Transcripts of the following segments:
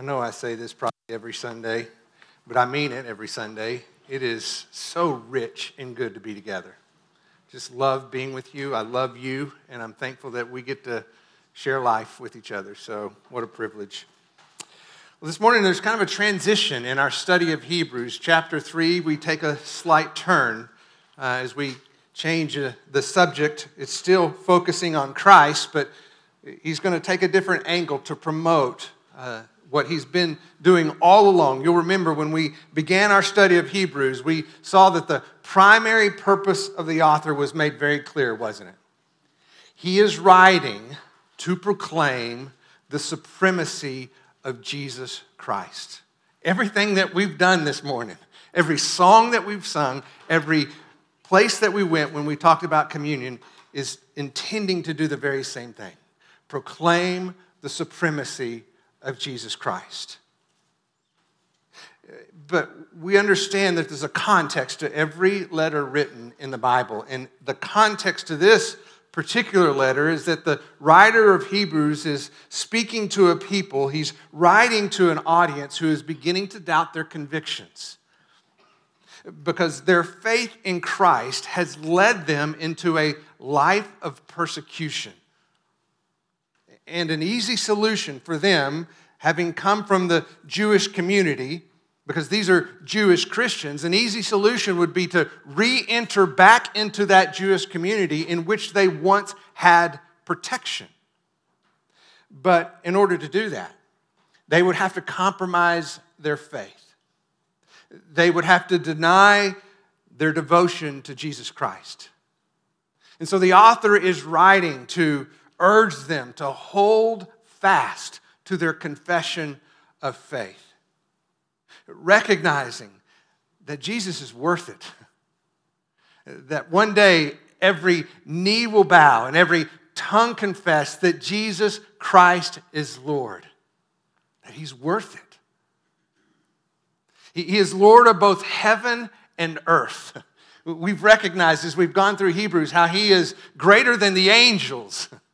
I know I say this probably every Sunday, but I mean it every Sunday. It is so rich and good to be together. Just love being with you. I love you, and I'm thankful that we get to share life with each other. So, what a privilege. Well, this morning there's kind of a transition in our study of Hebrews. Chapter 3, we take a slight turn uh, as we change uh, the subject. It's still focusing on Christ, but he's going to take a different angle to promote uh, what he's been doing all along. You'll remember when we began our study of Hebrews, we saw that the primary purpose of the author was made very clear, wasn't it? He is writing to proclaim the supremacy of Jesus Christ. Everything that we've done this morning, every song that we've sung, every place that we went when we talked about communion is intending to do the very same thing proclaim the supremacy of Jesus Christ. But we understand that there's a context to every letter written in the Bible. And the context to this particular letter is that the writer of Hebrews is speaking to a people, he's writing to an audience who is beginning to doubt their convictions. Because their faith in Christ has led them into a life of persecution and an easy solution for them, having come from the Jewish community, because these are Jewish Christians, an easy solution would be to re enter back into that Jewish community in which they once had protection. But in order to do that, they would have to compromise their faith. They would have to deny their devotion to Jesus Christ. And so the author is writing to urge them to hold fast to their confession of faith, recognizing that Jesus is worth it, that one day every knee will bow and every tongue confess that Jesus Christ is Lord, that He's worth it. He is Lord of both heaven and earth. We've recognized as we've gone through Hebrews how He is greater than the angels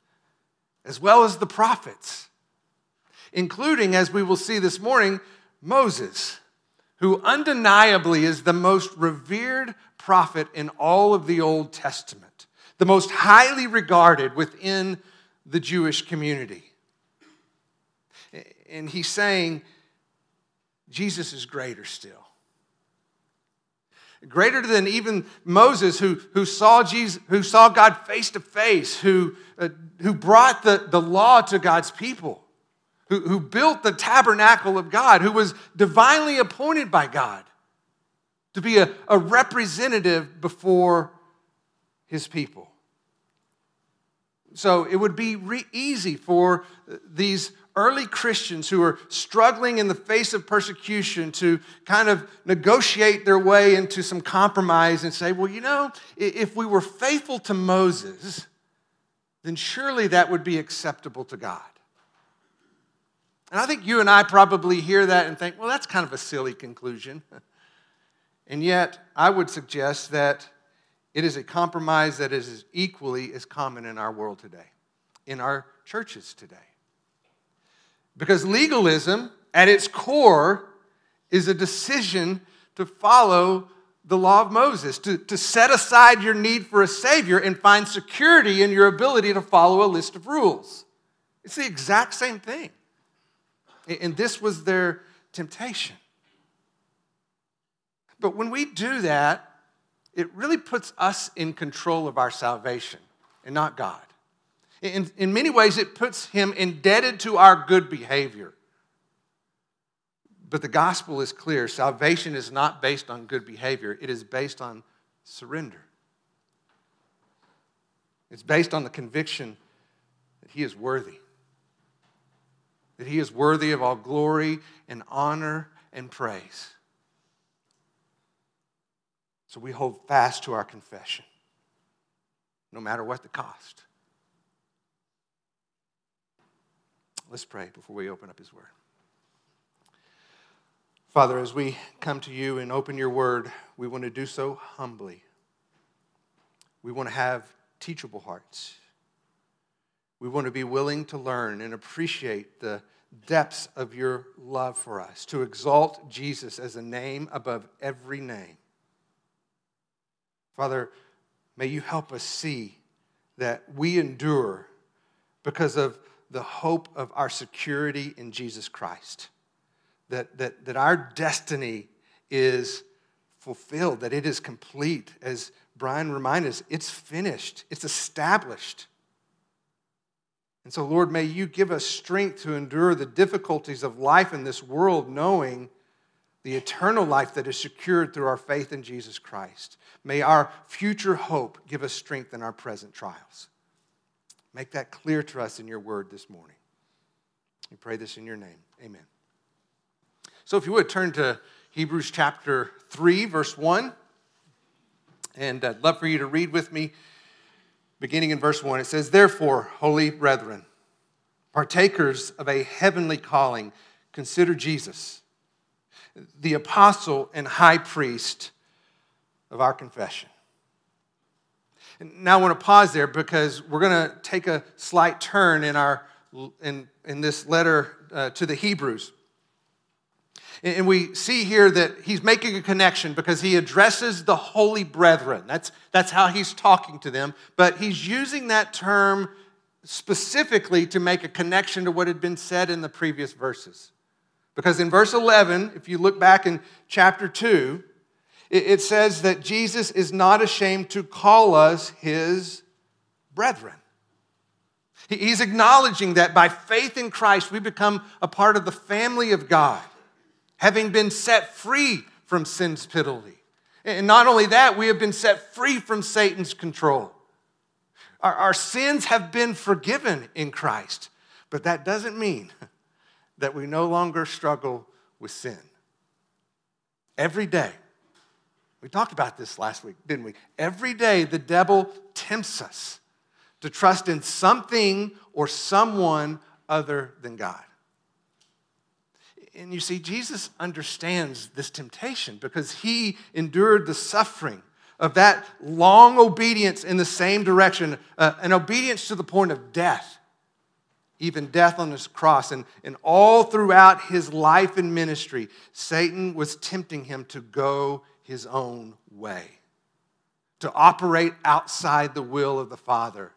as well as the prophets, including, as we will see this morning, Moses, who undeniably is the most revered prophet in all of the Old Testament, the most highly regarded within the Jewish community. And he's saying, Jesus is greater still. Greater than even Moses, who, who, saw, Jesus, who saw God face to face, who, uh, who brought the, the law to God's people, who, who built the tabernacle of God, who was divinely appointed by God to be a, a representative before his people. So it would be re- easy for these early Christians who are struggling in the face of persecution to kind of negotiate their way into some compromise and say, well, you know, if we were faithful to Moses, then surely that would be acceptable to God. And I think you and I probably hear that and think, well, that's kind of a silly conclusion. and yet, I would suggest that it is a compromise that is equally as common in our world today, in our churches today. Because legalism, at its core, is a decision to follow the law of Moses, to, to set aside your need for a Savior and find security in your ability to follow a list of rules. It's the exact same thing. And this was their temptation. But when we do that, it really puts us in control of our salvation and not God. In, in many ways, it puts him indebted to our good behavior. But the gospel is clear salvation is not based on good behavior, it is based on surrender. It's based on the conviction that he is worthy, that he is worthy of all glory and honor and praise. So we hold fast to our confession, no matter what the cost. Let's pray before we open up His Word. Father, as we come to you and open your Word, we want to do so humbly. We want to have teachable hearts. We want to be willing to learn and appreciate the depths of your love for us, to exalt Jesus as a name above every name. Father, may you help us see that we endure because of the hope of our security in Jesus Christ. That, that, that our destiny is fulfilled, that it is complete. As Brian reminded us, it's finished, it's established. And so, Lord, may you give us strength to endure the difficulties of life in this world, knowing the eternal life that is secured through our faith in Jesus Christ. May our future hope give us strength in our present trials. Make that clear to us in your word this morning. We pray this in your name. Amen. So, if you would turn to Hebrews chapter 3, verse 1. And I'd love for you to read with me, beginning in verse 1. It says, Therefore, holy brethren, partakers of a heavenly calling, consider Jesus, the apostle and high priest of our confession. Now I want to pause there because we're going to take a slight turn in, our, in, in this letter uh, to the Hebrews. And we see here that he's making a connection because he addresses the holy brethren. That's, that's how he's talking to them. But he's using that term specifically to make a connection to what had been said in the previous verses. Because in verse 11, if you look back in chapter 2, it says that Jesus is not ashamed to call us his brethren. He's acknowledging that by faith in Christ, we become a part of the family of God having been set free from sin's penalty. And not only that, we have been set free from Satan's control. Our, our sins have been forgiven in Christ, but that doesn't mean that we no longer struggle with sin. Every day, we talked about this last week, didn't we? Every day, the devil tempts us to trust in something or someone other than God and you see, Jesus understands this temptation because he endured the suffering of that long obedience in the same direction, uh, an obedience to the point of death, even death on his cross. And, and all throughout his life and ministry, Satan was tempting him to go his own way, to operate outside the will of the Father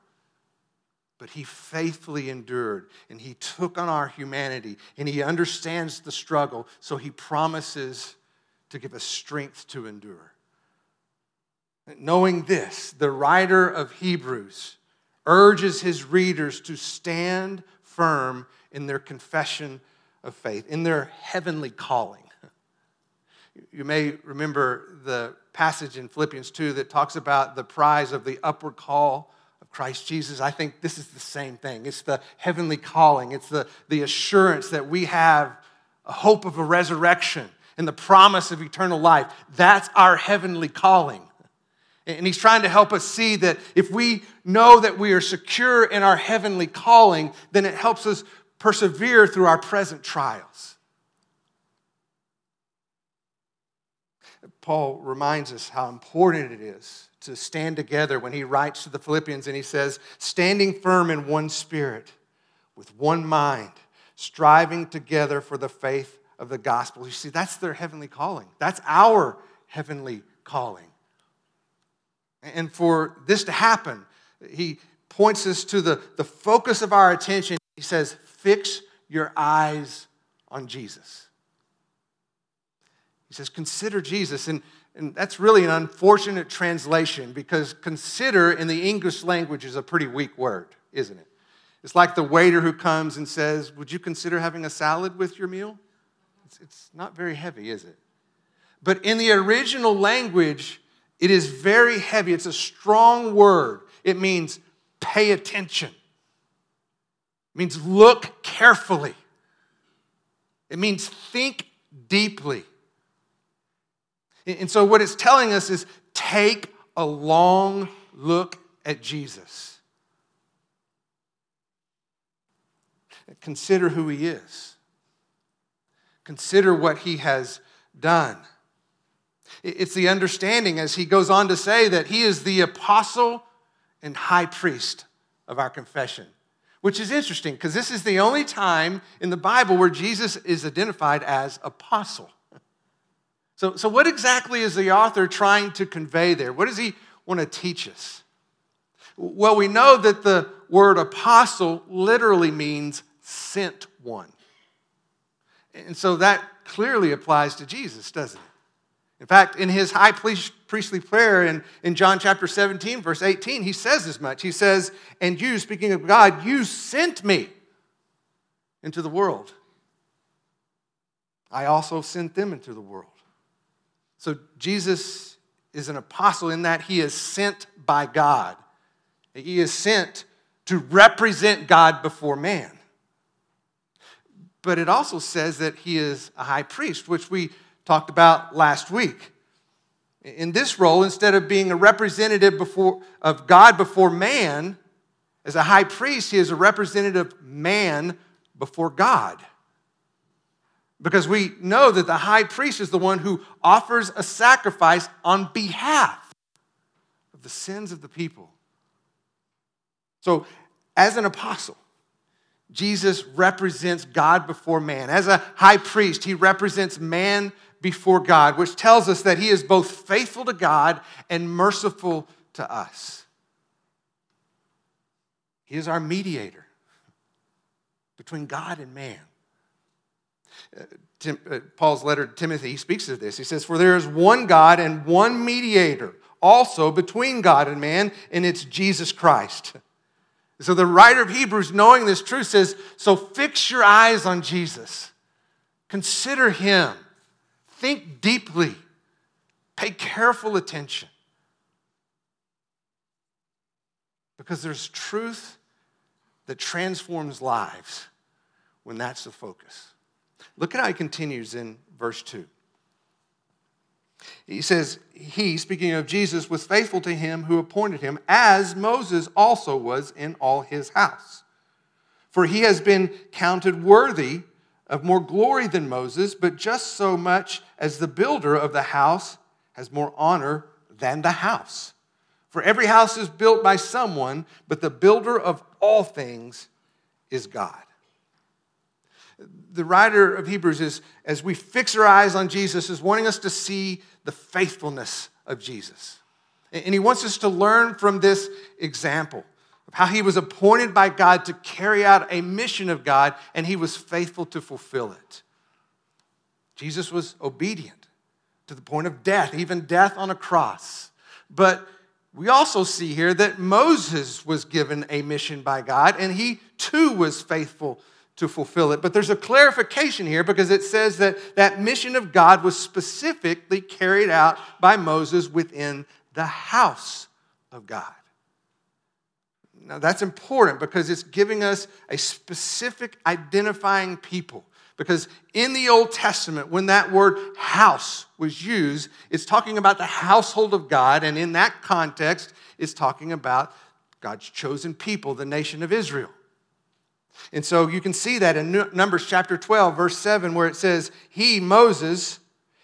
but he faithfully endured and he took on our humanity and he understands the struggle, so he promises to give us strength to endure. Knowing this, the writer of Hebrews urges his readers to stand firm in their confession of faith, in their heavenly calling. You may remember the passage in Philippians 2 that talks about the prize of the upward call of Christ Jesus, I think this is the same thing. It's the heavenly calling, it's the, the assurance that we have a hope of a resurrection and the promise of eternal life. That's our heavenly calling. And he's trying to help us see that if we know that we are secure in our heavenly calling, then it helps us persevere through our present trials. Paul reminds us how important it is to stand together when he writes to the Philippians and he says, standing firm in one spirit, with one mind, striving together for the faith of the gospel. You see, that's their heavenly calling. That's our heavenly calling. And for this to happen, he points us to the, the focus of our attention. He says, Fix your eyes on Jesus. He says, Consider Jesus. And and that's really an unfortunate translation because consider in the English language is a pretty weak word, isn't it? It's like the waiter who comes and says, Would you consider having a salad with your meal? It's, it's not very heavy, is it? But in the original language, it is very heavy. It's a strong word. It means pay attention, it means look carefully, it means think deeply. And so, what it's telling us is take a long look at Jesus. Consider who he is, consider what he has done. It's the understanding, as he goes on to say, that he is the apostle and high priest of our confession. which is interesting because this is the only time in the Bible where Jesus is identified as apostle. So, so what exactly is the author trying to convey there? What does he want to teach us? Well, we know that the word apostle literally means sent one. And so that clearly applies to Jesus, doesn't it? In fact, in his high priestly prayer in, in John chapter 17, verse 18, he says as much. He says, And you, speaking of God, you sent me into the world. I also sent them into the world. So Jesus is an apostle in that he is sent by God. He is sent to represent God before man. But it also says that he is a high priest, which we talked about last week. In this role, instead of being a representative before, of God before man, as a high priest, he is a representative man before God. Because we know that the high priest is the one who offers a sacrifice on behalf of the sins of the people. So, as an apostle, Jesus represents God before man. As a high priest, he represents man before God, which tells us that he is both faithful to God and merciful to us. He is our mediator between God and man. Tim, uh, Paul's letter to Timothy, he speaks of this. He says, For there is one God and one mediator also between God and man, and it's Jesus Christ. So the writer of Hebrews, knowing this truth, says, So fix your eyes on Jesus, consider him Think deeply, pay careful attention. Because there's truth that transforms lives when that's the focus. Look at how he continues in verse 2. He says, He, speaking of Jesus, was faithful to him who appointed him, as Moses also was in all his house. For he has been counted worthy of more glory than Moses, but just so much as the builder of the house has more honor than the house. For every house is built by someone, but the builder of all things is God. The writer of Hebrews is, as we fix our eyes on Jesus, is wanting us to see the faithfulness of Jesus. And he wants us to learn from this example of how he was appointed by God to carry out a mission of God, and he was faithful to fulfill it. Jesus was obedient to the point of death, even death on a cross. But we also see here that Moses was given a mission by God, and he too was faithful to fulfill it. But there's a clarification here because it says that that mission of God was specifically carried out by Moses within the house of God. Now, that's important because it's giving us a specific identifying people. Because in the Old Testament, when that word house was used, it's talking about the household of God, and in that context, it's talking about God's chosen people, the nation of Israel. And so you can see that in Numbers chapter 12, verse 7, where it says, He, Moses,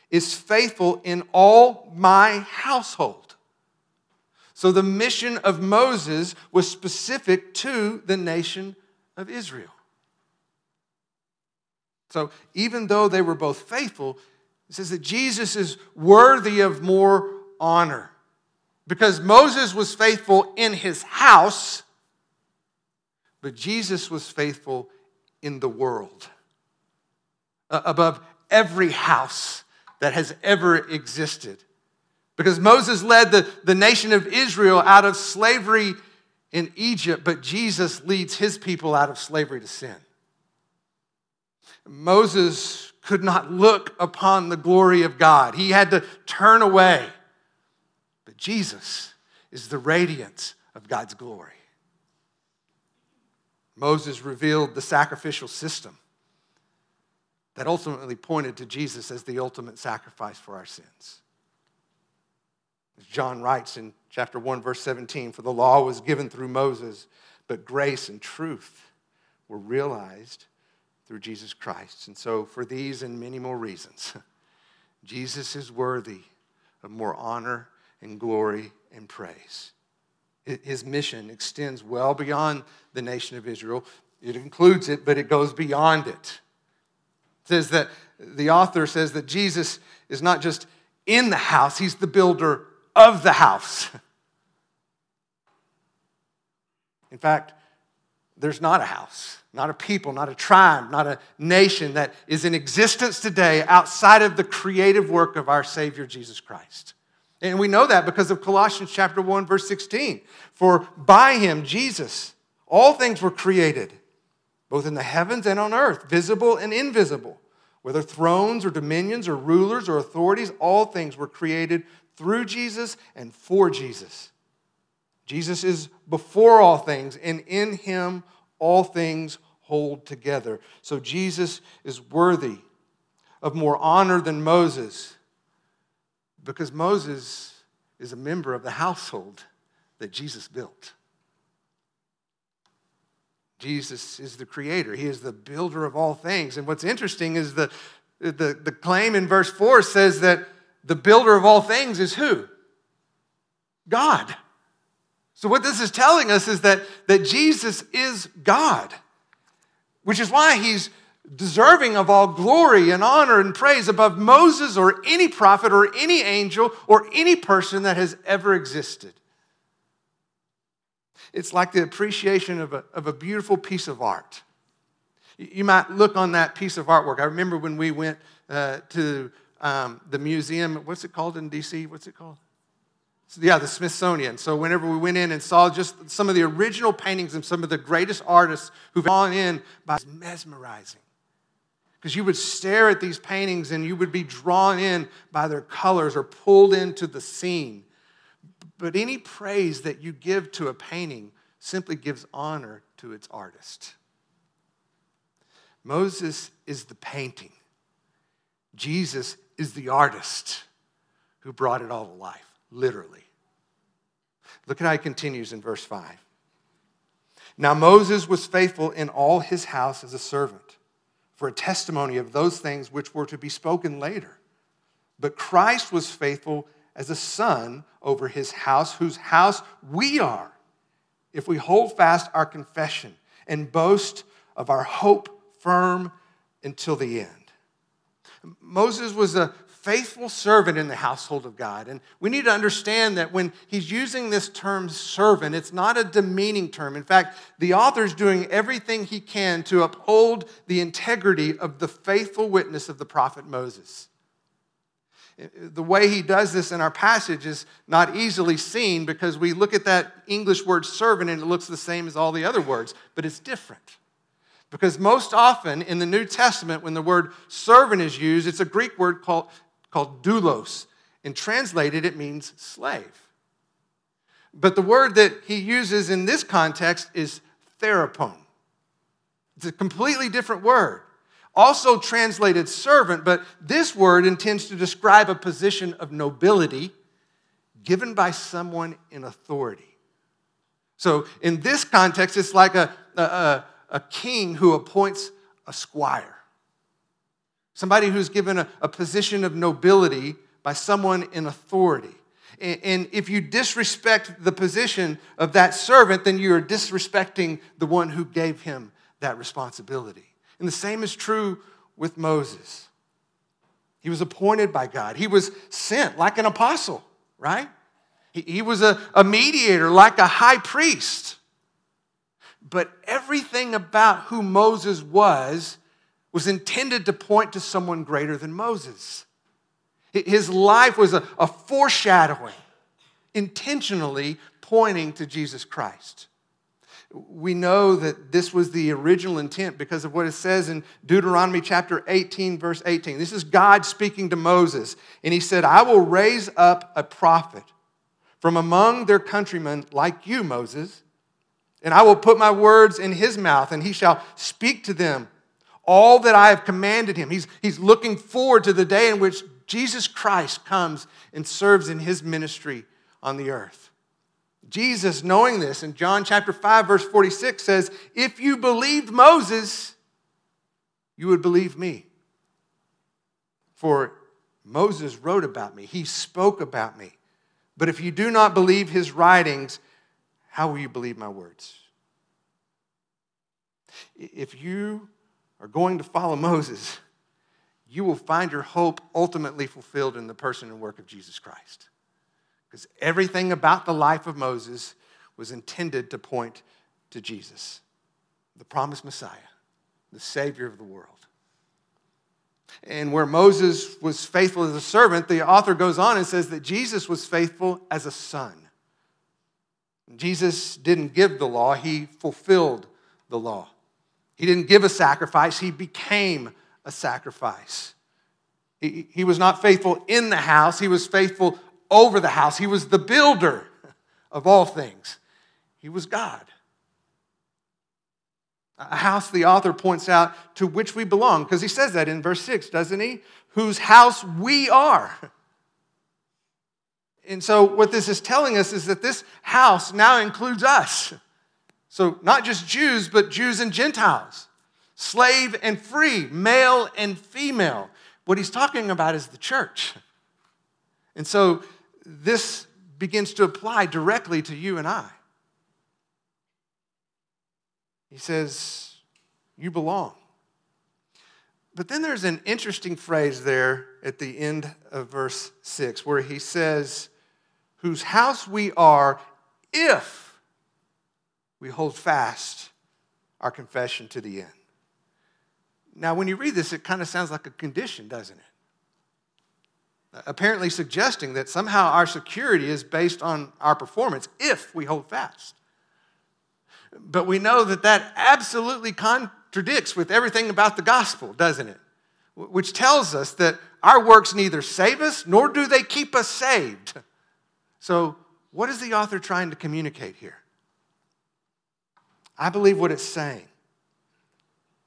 is faithful in all my household. So the mission of Moses was specific to the nation of Israel. So even though they were both faithful, it says that Jesus is worthy of more honor. Because Moses was faithful in his house, but Jesus was faithful in the world. Uh, above every house that has ever existed. Because Moses led the, the nation of Israel out of slavery in Egypt, but Jesus leads his people out of slavery to sin. Moses could not look upon the glory of God, he had to turn away. But Jesus is the radiance of God's glory. Moses revealed the sacrificial system that ultimately pointed to Jesus as the ultimate sacrifice for our sins. As John writes in chapter 1, verse 17 For the law was given through Moses, but grace and truth were realized through Jesus Christ. And so, for these and many more reasons, Jesus is worthy of more honor and glory and praise. His mission extends well beyond the nation of Israel. It includes it, but it goes beyond it. It says that the author says that Jesus is not just in the house, he's the builder of the house. In fact, there's not a house, not a people, not a tribe, not a nation that is in existence today outside of the creative work of our Savior Jesus Christ. And we know that because of Colossians chapter 1 verse 16. For by him Jesus all things were created, both in the heavens and on earth, visible and invisible. Whether thrones or dominions or rulers or authorities, all things were created through Jesus and for Jesus. Jesus is before all things, and in him all things hold together. So Jesus is worthy of more honor than Moses because Moses is a member of the household that Jesus built. Jesus is the creator, He is the builder of all things. And what's interesting is the, the, the claim in verse 4 says that the builder of all things is who? God. So, what this is telling us is that, that Jesus is God, which is why he's deserving of all glory and honor and praise above Moses or any prophet or any angel or any person that has ever existed. It's like the appreciation of a, of a beautiful piece of art. You might look on that piece of artwork. I remember when we went uh, to um, the museum, what's it called in DC? What's it called? yeah, the Smithsonian. So whenever we went in and saw just some of the original paintings of some of the greatest artists who've gone in, by mesmerizing. Because you would stare at these paintings and you would be drawn in by their colors or pulled into the scene. But any praise that you give to a painting simply gives honor to its artist. Moses is the painting, Jesus is the artist who brought it all to life, literally. Look at how he continues in verse 5. Now Moses was faithful in all his house as a servant for a testimony of those things which were to be spoken later. But Christ was faithful as a son over his house, whose house we are, if we hold fast our confession and boast of our hope firm until the end. Moses was a faithful servant in the household of God. And we need to understand that when he's using this term servant, it's not a demeaning term. In fact, the author is doing everything he can to uphold the integrity of the faithful witness of the prophet Moses. The way he does this in our passage is not easily seen because we look at that English word servant and it looks the same as all the other words, but it's different. Because most often in the New Testament, when the word servant is used, it's a Greek word called called doulos. And translated, it means slave. But the word that he uses in this context is therapon. It's a completely different word. Also translated servant, but this word intends to describe a position of nobility given by someone in authority. So in this context, it's like a, a, a king who appoints a squire somebody who's given a, a position of nobility by someone in authority. And, and if you disrespect the position of that servant, then you're disrespecting the one who gave him that responsibility. And the same is true with Moses. He was appointed by God, he was sent like an apostle, right? He, he was a, a mediator like a high priest. But everything about who Moses was was intended to point to someone greater than Moses. His life was a, a foreshadowing, intentionally pointing to Jesus Christ. We know that this was the original intent because of what it says in Deuteronomy chapter 18, verse 18. This is God speaking to Moses, and he said, I will raise up a prophet from among their countrymen like you, Moses, and I will put my words in his mouth, and he shall speak to them all that I have commanded him. He's, he's looking forward to the day in which Jesus Christ comes and serves in his ministry on the earth. Jesus, knowing this, in John chapter 5, verse 46 says, If you believed Moses, you would believe me. For Moses wrote about me, he spoke about me. But if you do not believe his writings, how will you believe my words? If you are going to follow Moses, you will find your hope ultimately fulfilled in the person and work of Jesus Christ. Because everything about the life of Moses was intended to point to Jesus, the promised Messiah, the Savior of the world. And where Moses was faithful as a servant, the author goes on and says that Jesus was faithful as a son. Jesus didn't give the law, he fulfilled the law. He didn't give a sacrifice, he became a sacrifice. He, he was not faithful in the house, he was faithful over the house. He was the builder of all things, he was God. A house, the author points out, to which we belong, because he says that in verse 6, doesn't he? Whose house we are. And so, what this is telling us is that this house now includes us. So, not just Jews, but Jews and Gentiles, slave and free, male and female. What he's talking about is the church. And so, this begins to apply directly to you and I. He says, You belong. But then there's an interesting phrase there at the end of verse 6 where he says, Whose house we are if we hold fast our confession to the end. Now, when you read this, it kind of sounds like a condition, doesn't it? Apparently, suggesting that somehow our security is based on our performance if we hold fast. But we know that that absolutely contradicts with everything about the gospel, doesn't it? Which tells us that our works neither save us nor do they keep us saved. So, what is the author trying to communicate here? I believe what it's saying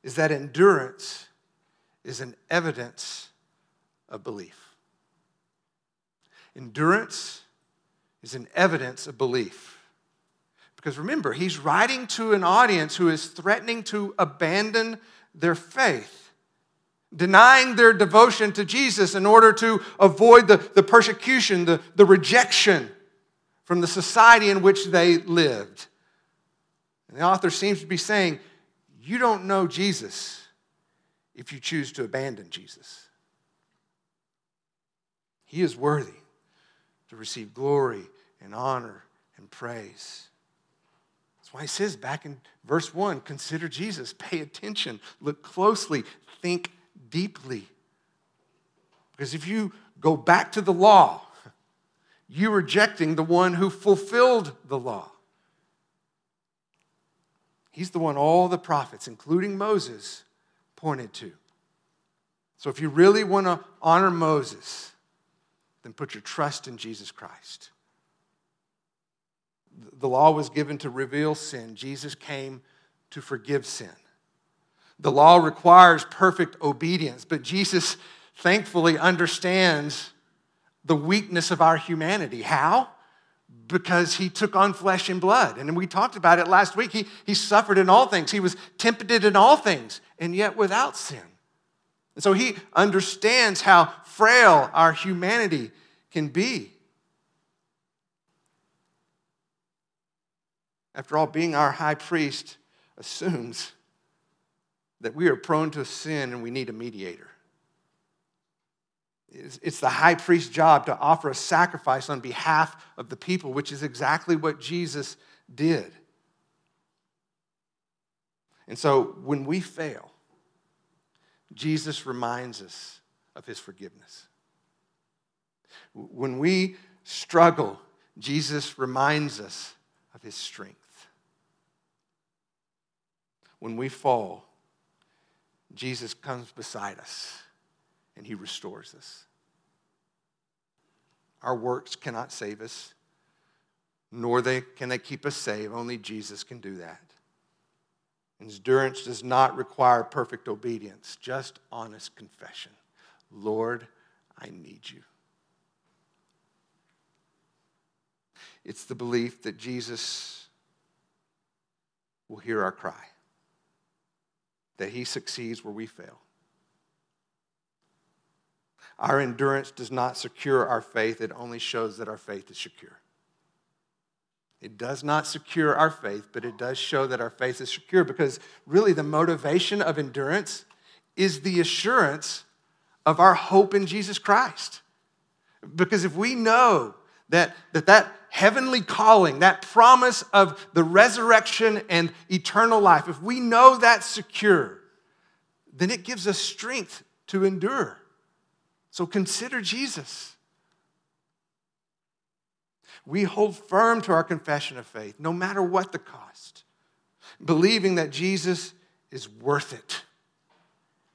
is that endurance is an evidence of belief. Endurance is an evidence of belief. Because remember, he's writing to an audience who is threatening to abandon their faith, denying their devotion to Jesus in order to avoid the, the persecution, the, the rejection from the society in which they lived. And the author seems to be saying, You don't know Jesus if you choose to abandon Jesus. He is worthy to receive glory and honor and praise. That's why he says back in verse 1 consider Jesus, pay attention, look closely, think deeply. Because if you go back to the law, you're rejecting the one who fulfilled the law. He's the one all the prophets, including Moses, pointed to. So if you really want to honor Moses, then put your trust in Jesus Christ. The law was given to reveal sin, Jesus came to forgive sin. The law requires perfect obedience, but Jesus thankfully understands the weakness of our humanity. How? Because he took on flesh and blood. And we talked about it last week. He, he suffered in all things, he was tempted in all things, and yet without sin. And so he understands how frail our humanity can be. After all, being our high priest assumes that we are prone to sin and we need a mediator. It's the high priest's job to offer a sacrifice on behalf of the people, which is exactly what Jesus did. And so when we fail, Jesus reminds us of his forgiveness. When we struggle, Jesus reminds us of his strength. When we fall, Jesus comes beside us and he restores us. Our works cannot save us, nor they, can they keep us safe. Only Jesus can do that. Endurance does not require perfect obedience, just honest confession. Lord, I need you. It's the belief that Jesus will hear our cry that he succeeds where we fail. Our endurance does not secure our faith, it only shows that our faith is secure. It does not secure our faith, but it does show that our faith is secure because really the motivation of endurance is the assurance of our hope in Jesus Christ. Because if we know that that, that heavenly calling, that promise of the resurrection and eternal life, if we know that's secure, then it gives us strength to endure. So consider Jesus. We hold firm to our confession of faith, no matter what the cost, believing that Jesus is worth it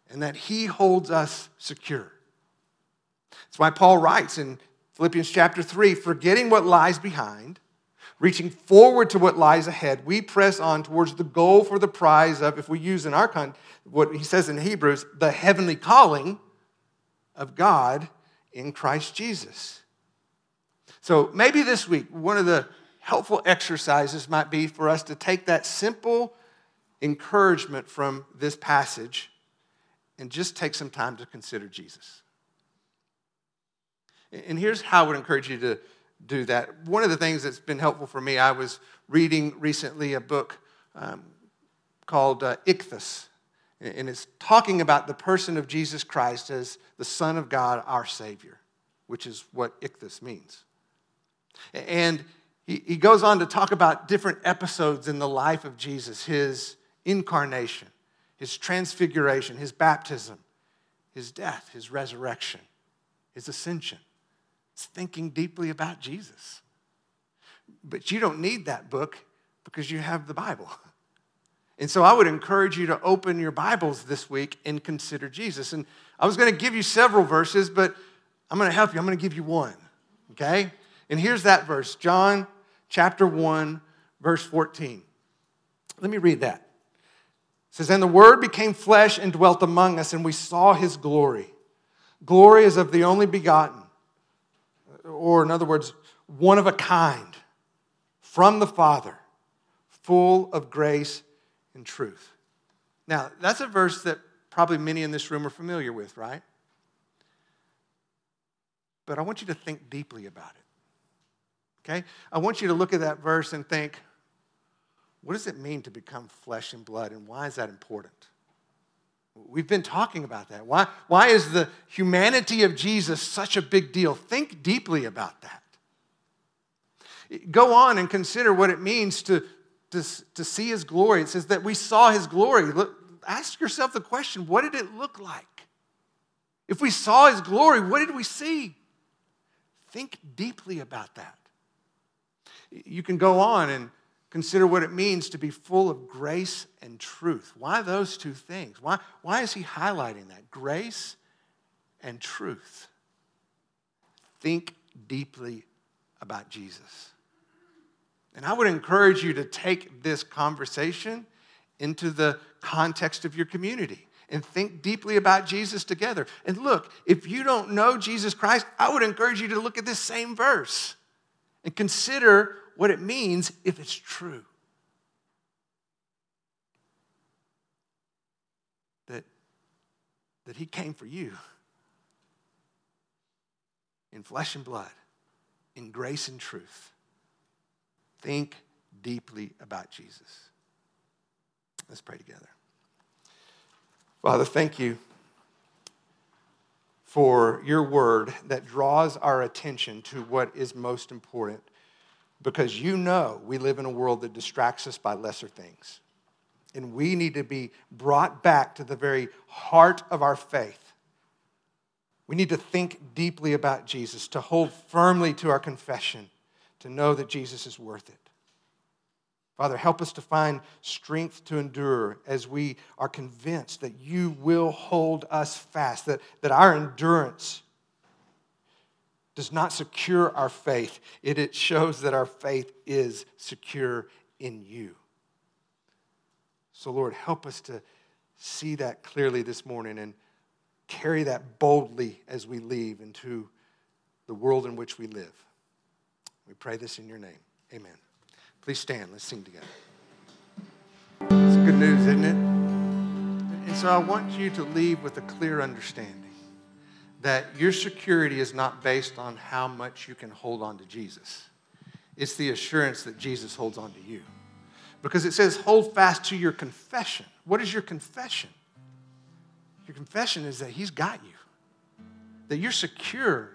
and that he holds us secure. That's why Paul writes in Philippians chapter 3 forgetting what lies behind, reaching forward to what lies ahead, we press on towards the goal for the prize of, if we use in our con, what he says in Hebrews, the heavenly calling of God in Christ Jesus. So maybe this week, one of the helpful exercises might be for us to take that simple encouragement from this passage and just take some time to consider Jesus. And here's how I would encourage you to do that. One of the things that's been helpful for me, I was reading recently a book um, called uh, Ichthus, and it's talking about the person of Jesus Christ as the Son of God, our Savior, which is what Ichthus means. And he, he goes on to talk about different episodes in the life of Jesus his incarnation, his transfiguration, his baptism, his death, his resurrection, his ascension. It's thinking deeply about Jesus. But you don't need that book because you have the Bible. And so I would encourage you to open your Bibles this week and consider Jesus. And I was going to give you several verses, but I'm going to help you. I'm going to give you one, okay? And here's that verse John chapter 1, verse 14. Let me read that. It says, And the Word became flesh and dwelt among us, and we saw his glory. Glory is of the only begotten, or in other words, one of a kind, from the Father, full of grace and truth. Now, that's a verse that probably many in this room are familiar with, right? But I want you to think deeply about it. Okay? I want you to look at that verse and think, what does it mean to become flesh and blood, and why is that important? We've been talking about that. Why, why is the humanity of Jesus such a big deal? Think deeply about that. Go on and consider what it means to, to, to see his glory. It says that we saw his glory. Look, ask yourself the question what did it look like? If we saw his glory, what did we see? Think deeply about that. You can go on and consider what it means to be full of grace and truth. Why those two things? Why, why is he highlighting that? Grace and truth. Think deeply about Jesus. And I would encourage you to take this conversation into the context of your community and think deeply about Jesus together. And look, if you don't know Jesus Christ, I would encourage you to look at this same verse and consider what it means if it's true. That, that He came for you in flesh and blood, in grace and truth. Think deeply about Jesus. Let's pray together. Father, thank you for your word that draws our attention to what is most important because you know we live in a world that distracts us by lesser things. And we need to be brought back to the very heart of our faith. We need to think deeply about Jesus, to hold firmly to our confession, to know that Jesus is worth it. Father, help us to find strength to endure as we are convinced that you will hold us fast, that, that our endurance does not secure our faith, it, it shows that our faith is secure in you. So, Lord, help us to see that clearly this morning and carry that boldly as we leave into the world in which we live. We pray this in your name. Amen. Please stand. Let's sing together. It's good news, isn't it? And so I want you to leave with a clear understanding that your security is not based on how much you can hold on to Jesus. it's the assurance that Jesus holds on to you. Because it says, hold fast to your confession. What is your confession? Your confession is that He's got you, that you're secure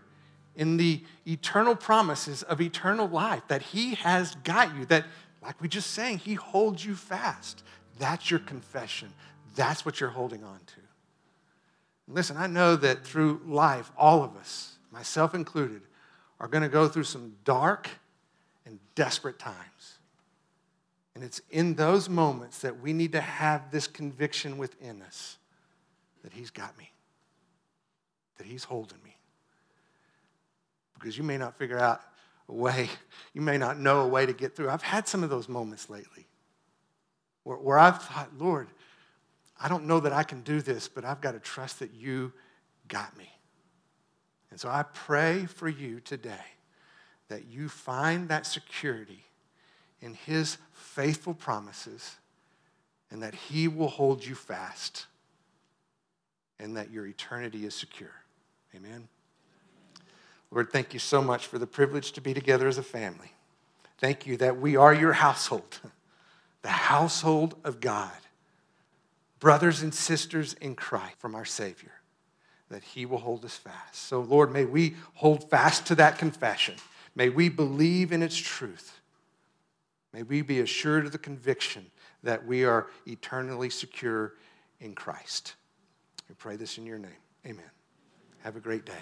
in the eternal promises of eternal life, that He has got you, that, like we just sang, He holds you fast. That's your confession. That's what you're holding on to. Listen, I know that through life, all of us, myself included, are going to go through some dark and desperate times. And it's in those moments that we need to have this conviction within us that He's got me, that He's holding me. Because you may not figure out a way, you may not know a way to get through. I've had some of those moments lately where, where I've thought, Lord, I don't know that I can do this, but I've got to trust that you got me. And so I pray for you today that you find that security in his faithful promises and that he will hold you fast and that your eternity is secure. Amen. Lord, thank you so much for the privilege to be together as a family. Thank you that we are your household, the household of God, brothers and sisters in Christ from our Savior, that He will hold us fast. So, Lord, may we hold fast to that confession. May we believe in its truth. May we be assured of the conviction that we are eternally secure in Christ. We pray this in your name. Amen. Have a great day.